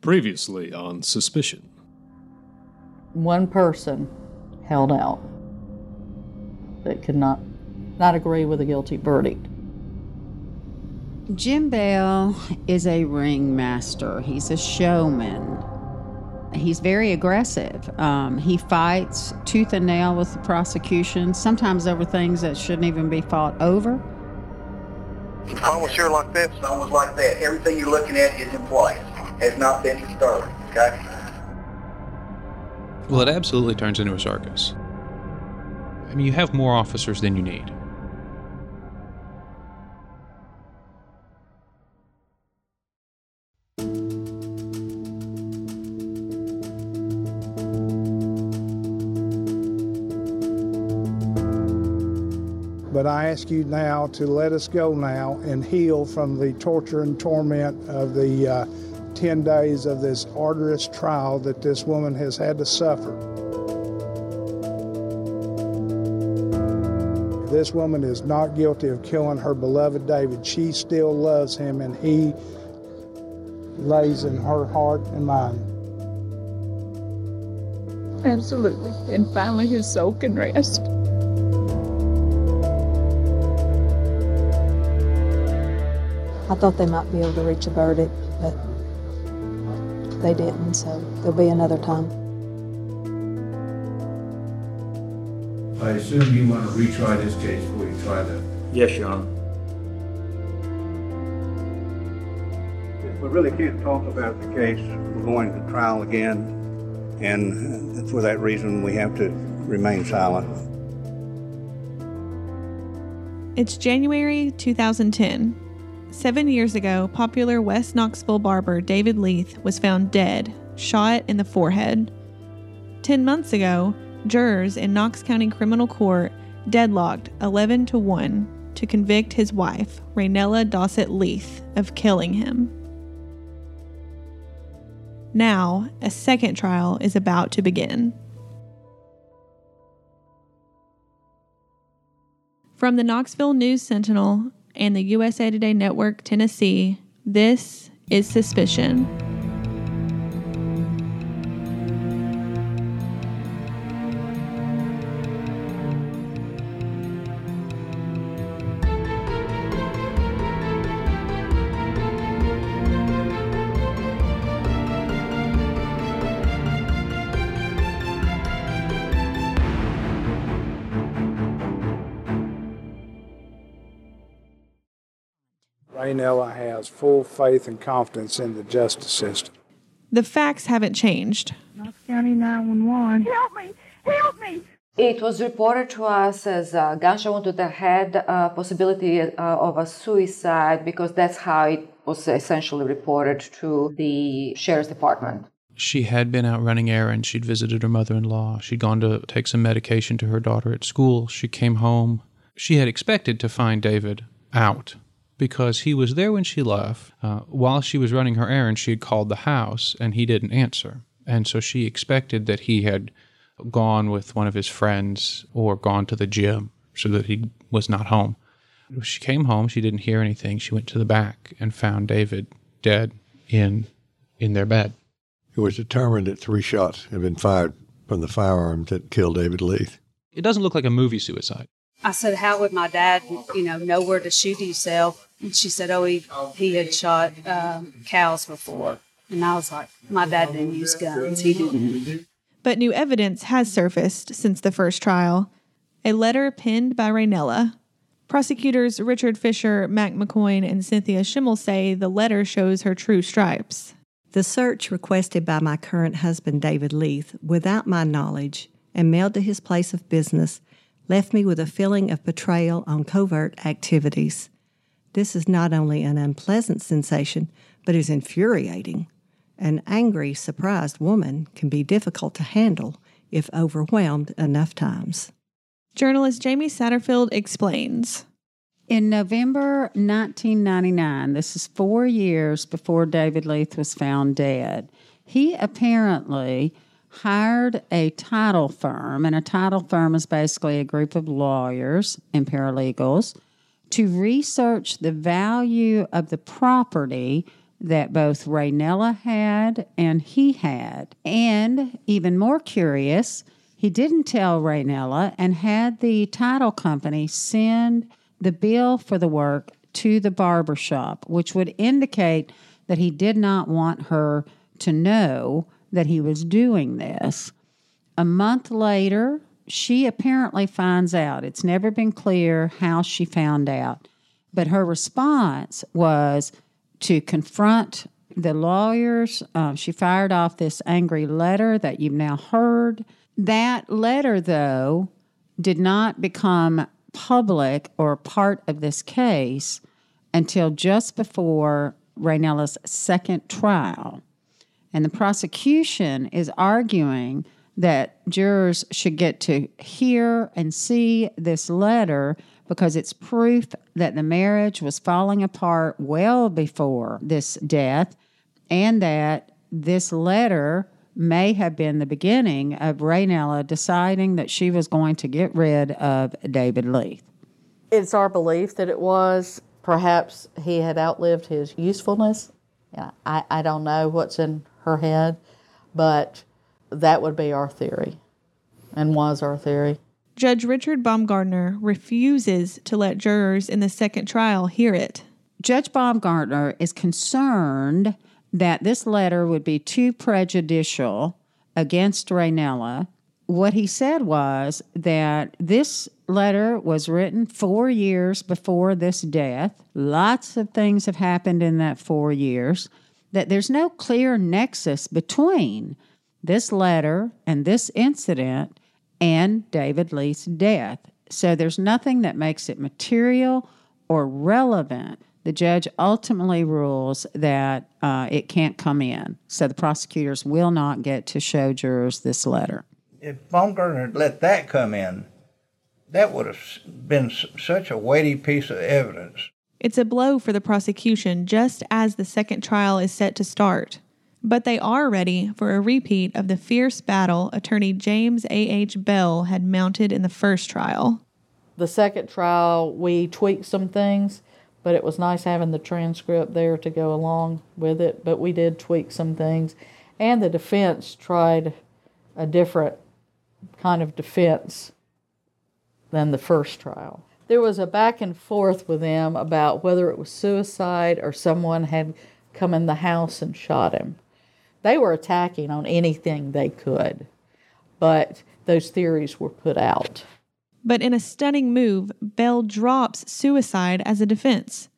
Previously on Suspicion. One person held out that could not not agree with a guilty verdict. Jim Bell is a ringmaster. He's a showman. He's very aggressive. Um, he fights tooth and nail with the prosecution, sometimes over things that shouldn't even be fought over. I was here like this, I was like that. Everything you're looking at is in place. Has not been disturbed. Okay. Well, it absolutely turns into a circus. I mean, you have more officers than you need. But I ask you now to let us go now and heal from the torture and torment of the uh, 10 days of this arduous trial that this woman has had to suffer. This woman is not guilty of killing her beloved David. She still loves him, and he lays in her heart and mind. Absolutely. And finally, his soul can rest. I thought they might be able to reach a verdict, but they didn't, so there'll be another time. I assume you want to retry this case before you try that. Yes, Your Honor. We really can't talk about the case. We're going to trial again, and for that reason, we have to remain silent. It's January 2010. Seven years ago, popular West Knoxville barber David Leach was found dead, shot in the forehead. Ten months ago, jurors in Knox County Criminal Court deadlocked 11 to 1 to convict his wife, Raynella Dossett Leach, of killing him. Now, a second trial is about to begin. From the Knoxville News Sentinel and the USA Today Network Tennessee, this is Suspicion. Raynella has full faith and confidence in the justice system. The facts haven't changed. Knox County 911. Help me! Help me! It was reported to us as a gunshot wound to the head, uh, possibility uh, of a suicide, because that's how it was essentially reported to the sheriff's department. She had been out running errands. She'd visited her mother in law. She'd gone to take some medication to her daughter at school. She came home. She had expected to find David out because he was there when she left. Uh, while she was running her errands, she had called the house and he didn't answer. And so she expected that he had gone with one of his friends or gone to the gym so that he was not home. When she came home, she didn't hear anything. She went to the back and found David dead in in their bed. It was determined that three shots had been fired from the firearm that killed David Leach. It doesn't look like a movie suicide. I said, "How would my dad, you know, know where to shoot himself?" And she said, "Oh, he he had shot um, cows before." And I was like, "My dad didn't use guns. He didn't." But new evidence has surfaced since the first trial. A letter penned by Raynella. Prosecutors Richard Fisher, Mac McCoyne, and Cynthia Schimmel say the letter shows her true stripes. The search requested by my current husband, David Leach, without my knowledge, and mailed to his place of business, left me with a feeling of betrayal on covert activities. This is not only an unpleasant sensation, but is infuriating. An angry, surprised woman can be difficult to handle if overwhelmed enough times. Journalist Jamie Satterfield explains. In November 1999, this is four years before David Leach was found dead, he apparently hired a title firm, and a title firm is basically a group of lawyers and paralegals to research the value of the property that both Raynella had and he had. And even more curious, he didn't tell Raynella and had the title company send the bill for the work to the barber shop, which would indicate that he did not want her to know that he was doing this. A month later, she apparently finds out. It's never been clear how she found out. But her response was to confront the lawyers. Uh, she fired off this angry letter that you've now heard. That letter, though, did not become public or part of this case until just before Raynella's second trial. And the prosecution is arguing that jurors should get to hear and see this letter because it's proof that the marriage was falling apart well before this death and that this letter may have been the beginning of Raynella deciding that she was going to get rid of David Leach. It's our belief that it was. Perhaps he had outlived his usefulness. I, I don't know what's in her head, but that would be our theory and was our theory. Judge Richard Baumgartner refuses to let jurors in the second trial hear it. Judge Baumgartner is concerned that this letter would be too prejudicial against Raynella. What he said was that this letter was written four years before this death. Lots of things have happened in that four years, that there's no clear nexus between this letter and this incident and David Lee's death. So there's nothing that makes it material or relevant. The judge ultimately rules that uh, it can't come in. So the prosecutors will not get to show jurors this letter. If Baumgartner had let that come in, that would have been such a weighty piece of evidence. It's a blow for the prosecution just as the second trial is set to start. But they are ready for a repeat of the fierce battle attorney James A.H. Bell had mounted in the first trial. The second trial, we tweaked some things, but it was nice having the transcript there to go along with it. But we did tweak some things. And the defense tried a different kind of defense than the first trial. There was a back and forth with them about whether it was suicide or someone had come in the house and shot him. They were attacking on anything they could, but those theories were put out. But in a stunning move, Bell drops suicide as a defense.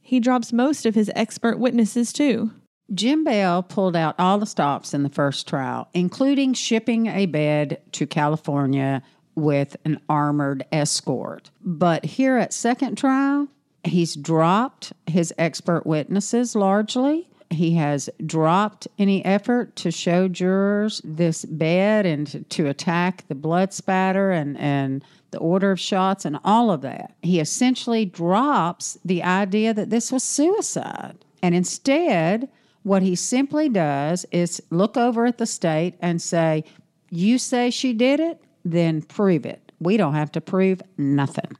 He drops most of his expert witnesses too. Jim Bell pulled out all the stops in the first trial, including shipping a bed to California with an armored escort. But here at second trial, he's dropped his expert witnesses largely he has dropped any effort to show jurors this bed and to, to, attack the blood spatter and, and the order of shots and all of that. He essentially drops the idea that this was suicide. And instead, what he simply does is look over at the state and say, You say she did it, then prove it. We don't have to prove nothing.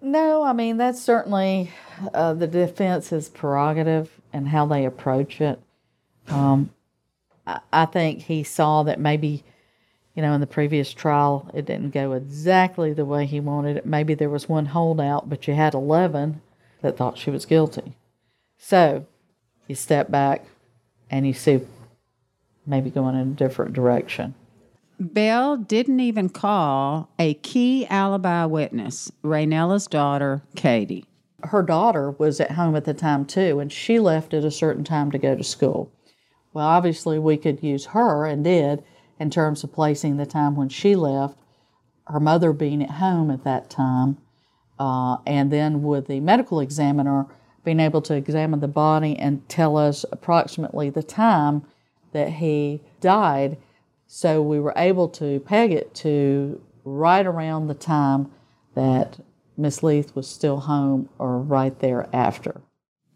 No, I mean, that's certainly uh, the defense's prerogative and how they approach it. Um, I, I think he saw that maybe, you know, in the previous trial, it didn't go exactly the way he wanted it. Maybe there was one holdout, but you had 11 that thought she was guilty. So you step back and you see maybe going in a different direction. Bell didn't even call a key alibi witness, Raynella's daughter, Katie her daughter was at home at the time too, and she left at a certain time to go to school. Well, obviously, we could use her and did in terms of placing the time when she left, her mother being at home at that time, uh, and then with the medical examiner being able to examine the body and tell us approximately the time that he died. So we were able to peg it to right around the time that Miss Leach was still home or right there after.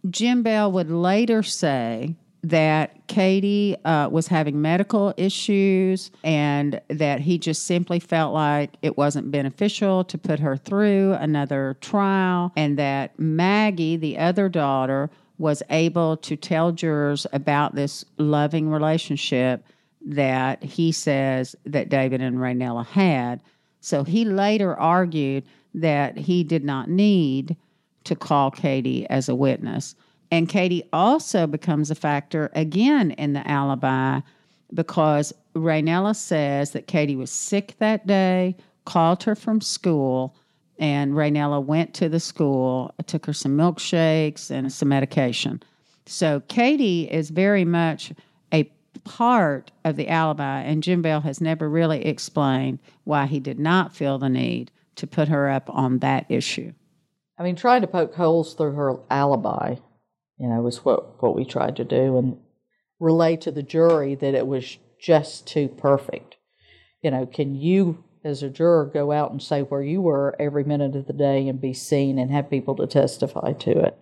Jim Bell would later say that Katie uh, was having medical issues and that he just simply felt like it wasn't beneficial to put her through another trial, and that Maggie, the other daughter, was able to tell jurors about this loving relationship that he says that David and Raynella had. So he later argued that he did not need to call Katie as a witness. And Katie also becomes a factor again in the alibi because Raynella says that Katie was sick that day, called her from school, and Raynella went to the school, took her some milkshakes and some medication. So Katie is very much a part of the alibi, and Jim Bell has never really explained why he did not feel the need to put her up on that issue. I mean, trying to poke holes through her alibi, you know, was what, what we tried to do and relay to the jury that it was just too perfect. You know, can you, as a juror, go out and say where you were every minute of the day and be seen and have people to testify to it?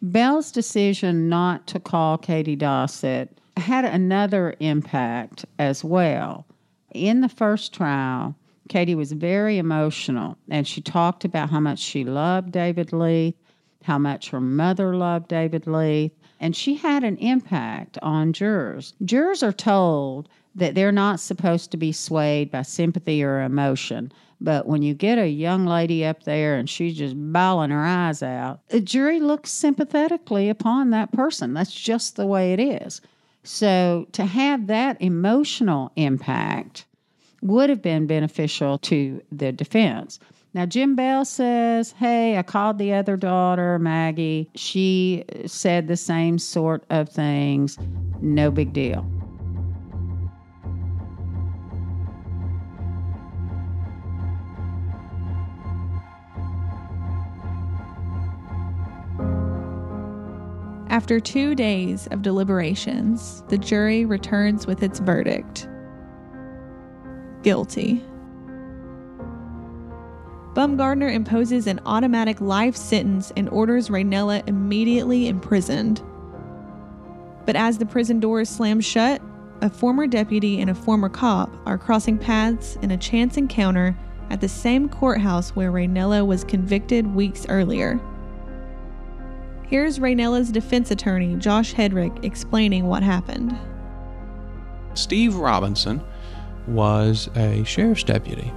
Bell's decision not to call Katie Dossett had another impact as well. In the first trial, Katie was very emotional and she talked about how much she loved David Leach, how much her mother loved David Leach, and she had an impact on jurors. Jurors are told that they're not supposed to be swayed by sympathy or emotion. But when you get a young lady up there and she's just bawling her eyes out, the jury looks sympathetically upon that person. That's just the way it is. So to have that emotional impact would have been beneficial to the defense. Now, Jim Bell says, Hey, I called the other daughter, Maggie. She said the same sort of things. No big deal. After two days of deliberations, the jury returns with its verdict guilty. Baumgartner imposes an automatic life sentence and orders Raynella immediately imprisoned. But as the prison doors slam shut, a former deputy and a former cop are crossing paths in a chance encounter at the same courthouse where Raynella was convicted weeks earlier. Here's Raynella's defense attorney, Josh Hedrick, explaining what happened. Steve Robinson was a sheriff's deputy.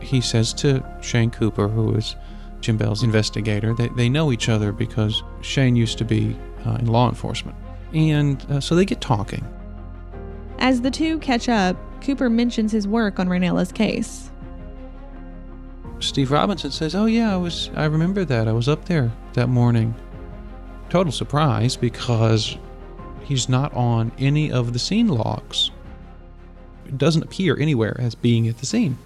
He says to Shane Cooper, who is Jim Bell's investigator, they, they know each other because Shane used to be uh, in law enforcement. And uh, so they get talking. As the two catch up, Cooper mentions his work on Raynella's case. Steve Robinson says, "Oh yeah, I was I remember that. I was up there that morning." Total surprise because he's not on any of the scene logs. It doesn't appear anywhere as being at the scene.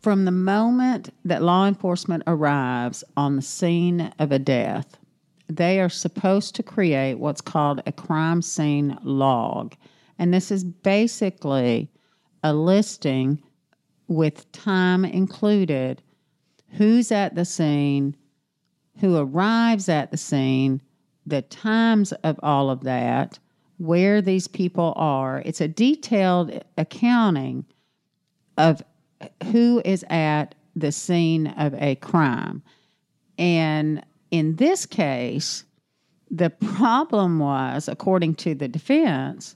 From the moment that law enforcement arrives on the scene of a death, they are supposed to create what's called a crime scene log. And this is basically a listing with time included who's at the scene, who arrives at the scene, the times of all of that, where these people are. It's a detailed accounting of who is at the scene of a crime. And in this case, the problem was, according to the defense,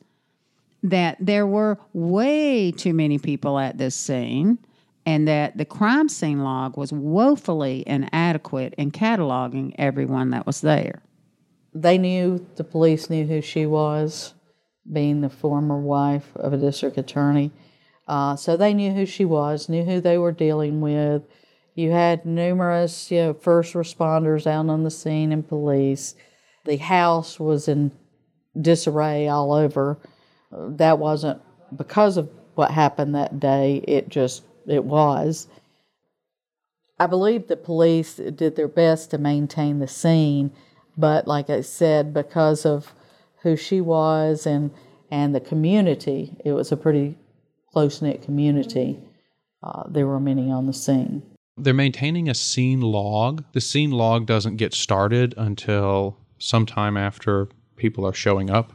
that there were way too many people at this scene and that the crime scene log was woefully inadequate in cataloging everyone that was there. They knew, the police knew who she was, being the former wife of a district attorney. Uh, so they knew who she was, knew who they were dealing with. You had numerous, you know, first responders out on the scene and police. The house was in disarray all over. That wasn't because of what happened that day. It just it was. I believe the police did their best to maintain the scene, but like I said, because of who she was and and the community, it was a pretty close knit community. Uh, there were many on the scene. They're maintaining a scene log. The scene log doesn't get started until sometime after people are showing up.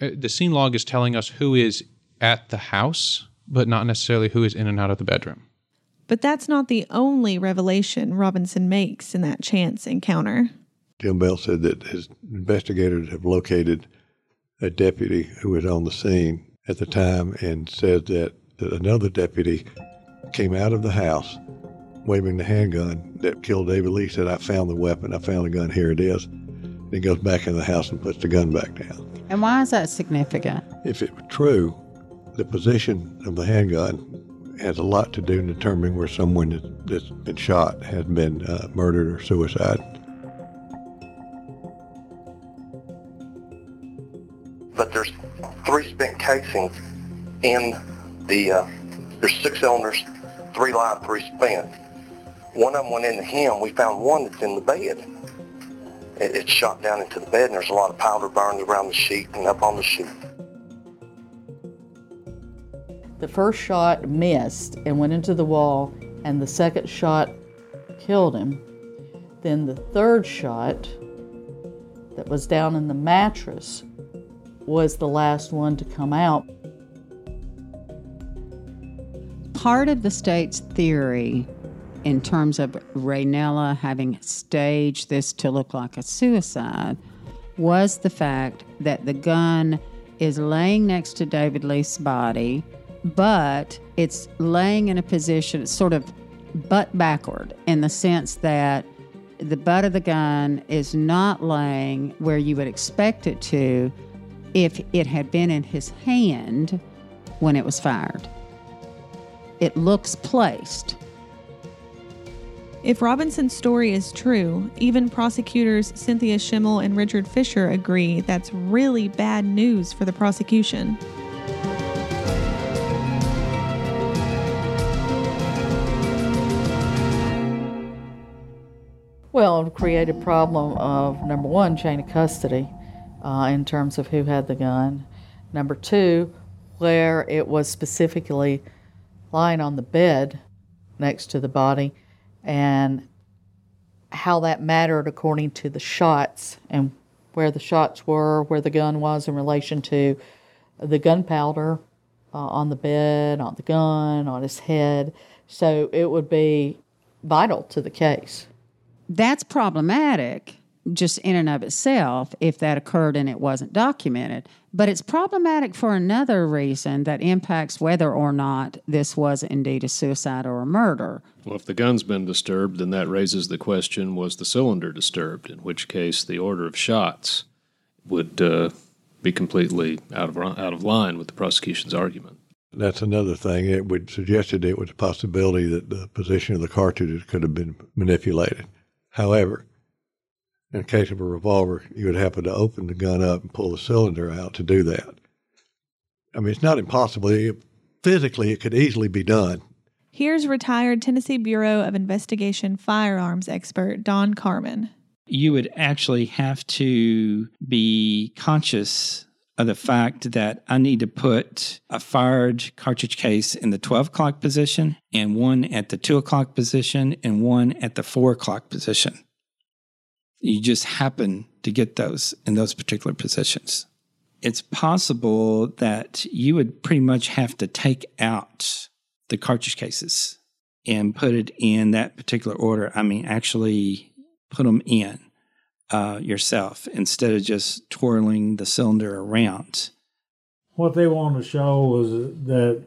Uh, the scene log is telling us who is at the house but not necessarily who is in and out of the bedroom. But that's not the only revelation Robinson makes in that chance encounter. Jim Bell said that his investigators have located a deputy who was on the scene at the time and said that, that another deputy came out of the house waving the handgun that killed David Lee. Said, I found the weapon. I found the gun. Here it is. And he goes back in the house and puts the gun back down. And why is that significant? If it were true, the position of the handgun has a lot to do in determining where someone that's been shot has been uh, murdered or suicide. But there's three spent casings in the, uh, there's six cylinders, three live, three spent. One of them went into him. We found one that's in the bed. It, it's shot down into the bed, and there's a lot of powder burned around the sheet and up on the sheet. The first shot missed and went into the wall, and the second shot killed him. Then the third shot, that was down in the mattress, was the last one to come out. Part of the state's theory in terms of Raynella having staged this to look like a suicide was the fact that the gun is laying next to David Leach's body but it's laying in a position, it's sort of butt backward in the sense that the butt of the gun is not laying where you would expect it to if it had been in his hand when it was fired. It looks placed. If Robinson's story is true, even prosecutors Cynthia Schimmel and Richard Fisher agree that's really bad news for the prosecution. Well, it created a problem of number one, chain of custody uh, in terms of who had the gun. Number two, where it was specifically lying on the bed next to the body and how that mattered according to the shots and where the shots were, where the gun was in relation to the gunpowder uh, on the bed, on the gun, on his head. So it would be vital to the case that's problematic just in and of itself if that occurred and it wasn't documented. But it's problematic for another reason that impacts whether or not this was indeed a suicide or a murder. Well, if the gun's been disturbed, then that raises the question was the cylinder disturbed? In which case, the order of shots would uh, be completely out of, out of line with the prosecution's argument. That's another thing. It would suggested it was a possibility that the position of the cartridges could have been manipulated. However, in the case of a revolver, you would happen to open the gun up and pull the cylinder out to do that. I mean, it's not impossible. Physically, it could easily be done. Here's retired Tennessee Bureau of Investigation firearms expert Don Carmen. You would actually have to be conscious of the fact that I need to put a fired cartridge case in the 12 o'clock position and one at the 2 o'clock position and one at the 4 o'clock position. You just happen to get those in those particular positions. It's possible that you would pretty much have to take out the cartridge cases and put it in that particular order. I mean, actually put them in uh, yourself instead of just twirling the cylinder around. What they wanted to show was that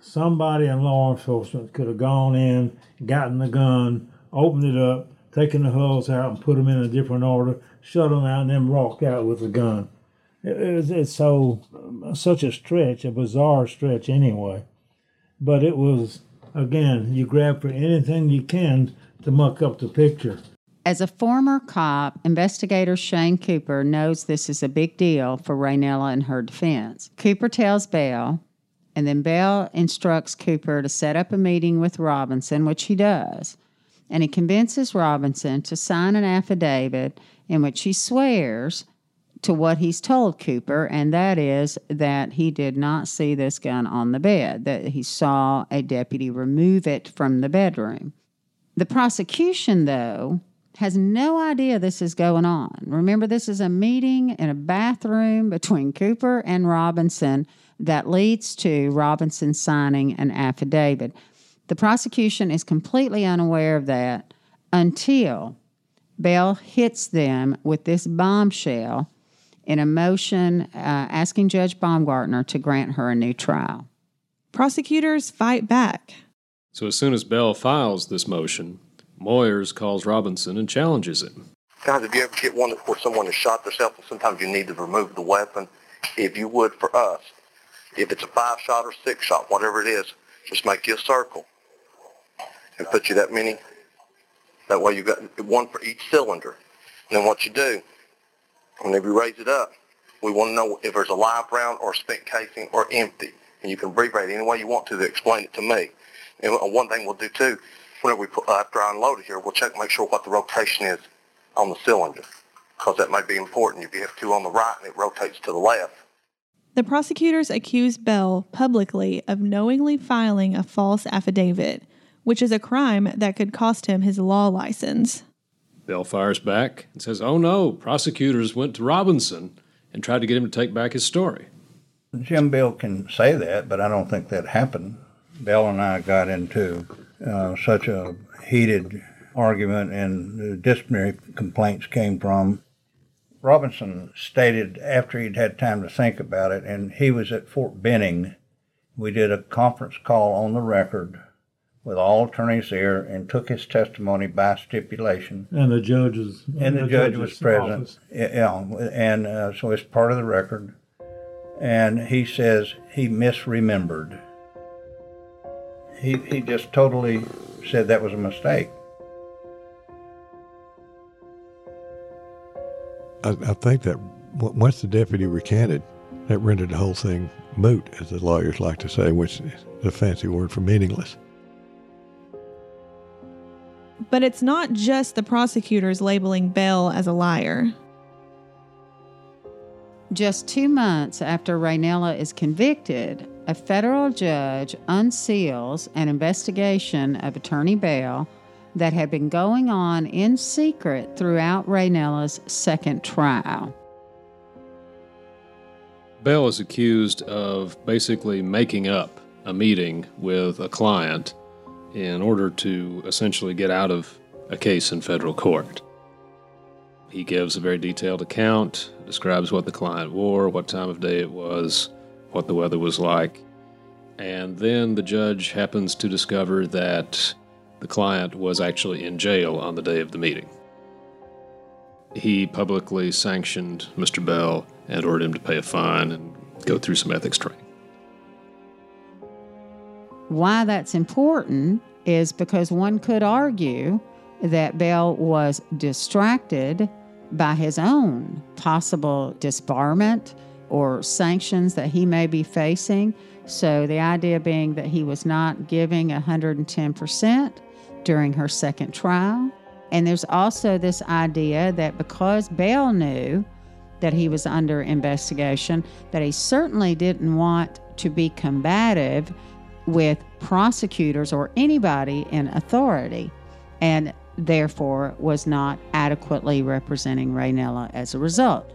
somebody in law enforcement could have gone in, gotten the gun, opened it up, taken the hulls out, and put them in a different order, shut them out, and then walked out with a gun. It, it, it's so such a stretch, a bizarre stretch anyway. But it was again, you grab for anything you can to muck up the picture. As a former cop, investigator Shane Cooper knows this is a big deal for Raynella and her defense. Cooper tells Bell, and then Bell instructs Cooper to set up a meeting with Robinson, which he does. And he convinces Robinson to sign an affidavit in which he swears to what he's told Cooper, and that is that he did not see this gun on the bed, that he saw a deputy remove it from the bedroom. The prosecution, though, has no idea this is going on. Remember, this is a meeting in a bathroom between Cooper and Robinson that leads to Robinson signing an affidavit. The prosecution is completely unaware of that until Bell hits them with this bombshell in a motion uh, asking Judge Baumgartner to grant her a new trial. Prosecutors fight back. So as soon as Bell files this motion, Moyers calls Robinson and challenges him. Guys, if you ever get one where someone has shot themselves and sometimes you need to remove the weapon, if you would for us, if it's a five shot or six shot, whatever it is, just make you a circle and put you that many. That way you've got one for each cylinder. And then what you do, whenever you raise it up, we want to know if there's a live round or spent casing or empty. And you can abbreviate any way you want to to explain it to me. And uh, one thing we'll do too, whenever we put, after I unload it here, we'll check make sure what the rotation is on the cylinder because that might be important. If you have two on the right and it rotates to the left. The prosecutors accused Bell publicly of knowingly filing a false affidavit, which is a crime that could cost him his law license. Bell fires back and says, Oh no, prosecutors went to Robinson and tried to get him to take back his story. Jim Bell can say that, but I don't think that happened. Bell and I got into uh, such a heated argument, and the disciplinary complaints came from. Robinson stated after he'd had time to think about it, and he was at Fort Benning. We did a conference call on the record with all attorneys there and took his testimony by stipulation. And the judges. And the, the judge was present. Office. Yeah, and uh, so it's part of the record. And he says he misremembered. He, he just totally said that was a mistake. I, I think that once the deputy recanted, that rendered the whole thing moot, as the lawyers like to say, which is a fancy word for meaningless. But it's not just the prosecutors labeling Bell as a liar. Just two months after Raynella is convicted, a federal judge unseals an investigation of Attorney Bell that had been going on in secret throughout Raynella's second trial. Bell is accused of basically making up a meeting with a client in order to essentially get out of a case in federal court. He gives a very detailed account, describes what the client wore, what time of day it was, what the weather was like, and then the judge happens to discover that the client was actually in jail on the day of the meeting. He publicly sanctioned Mr. Bell and ordered him to pay a fine and go through some ethics training. Why that's important is because one could argue that Bell was distracted by his own possible disbarment or sanctions that he may be facing. So, the idea being that he was not giving 110% during her second trial. And there's also this idea that because Bell knew that he was under investigation, that he certainly didn't want to be combative with prosecutors or anybody in authority, and therefore was not adequately representing Raynella as a result.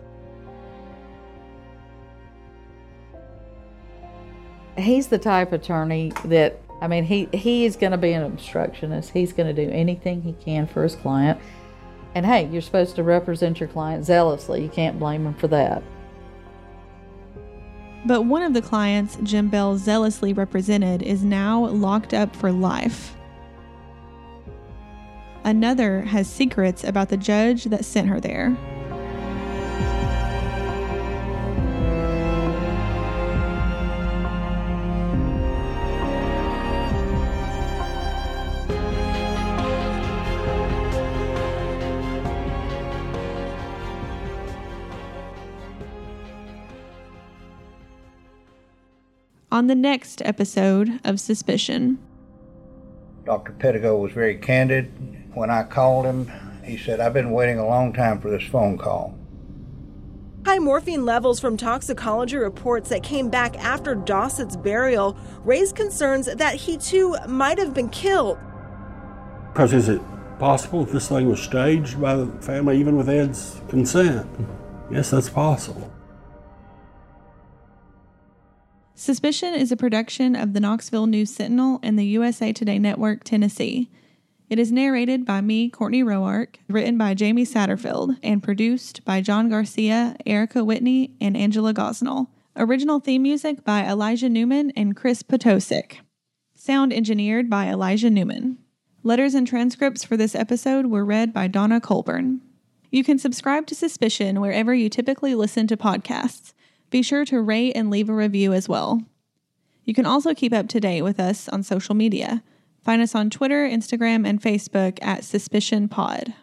He's the type attorney that I mean, he, he is going to be an obstructionist. He's going to do anything he can for his client. And hey, you're supposed to represent your client zealously. You can't blame him for that. But one of the clients Jim Bell zealously represented is now locked up for life. Another has secrets about the judge that sent her there. On the next episode of Suspicion. Dr. Pettigo was very candid. When I called him, he said, I've been waiting a long time for this phone call. High morphine levels from toxicology reports that came back after Dossett's burial raised concerns that he too might have been killed. Because is it possible this thing was staged by the family even with Ed's consent? Yes, that's possible. Suspicion is a production of the Knoxville News Sentinel and the USA Today Network, Tennessee. It is narrated by me, Courtney Roark, written by Jamie Satterfield, and produced by John Garcia, Erica Whitney, and Angela Gosnell. Original theme music by Elijah Newman and Chris Potosik. Sound engineered by Elijah Newman. Letters and transcripts for this episode were read by Donna Colburn. You can subscribe to Suspicion wherever you typically listen to podcasts. Be sure to rate and leave a review as well. You can also keep up to date with us on social media. Find us on Twitter, Instagram, and Facebook at Suspicion Pod.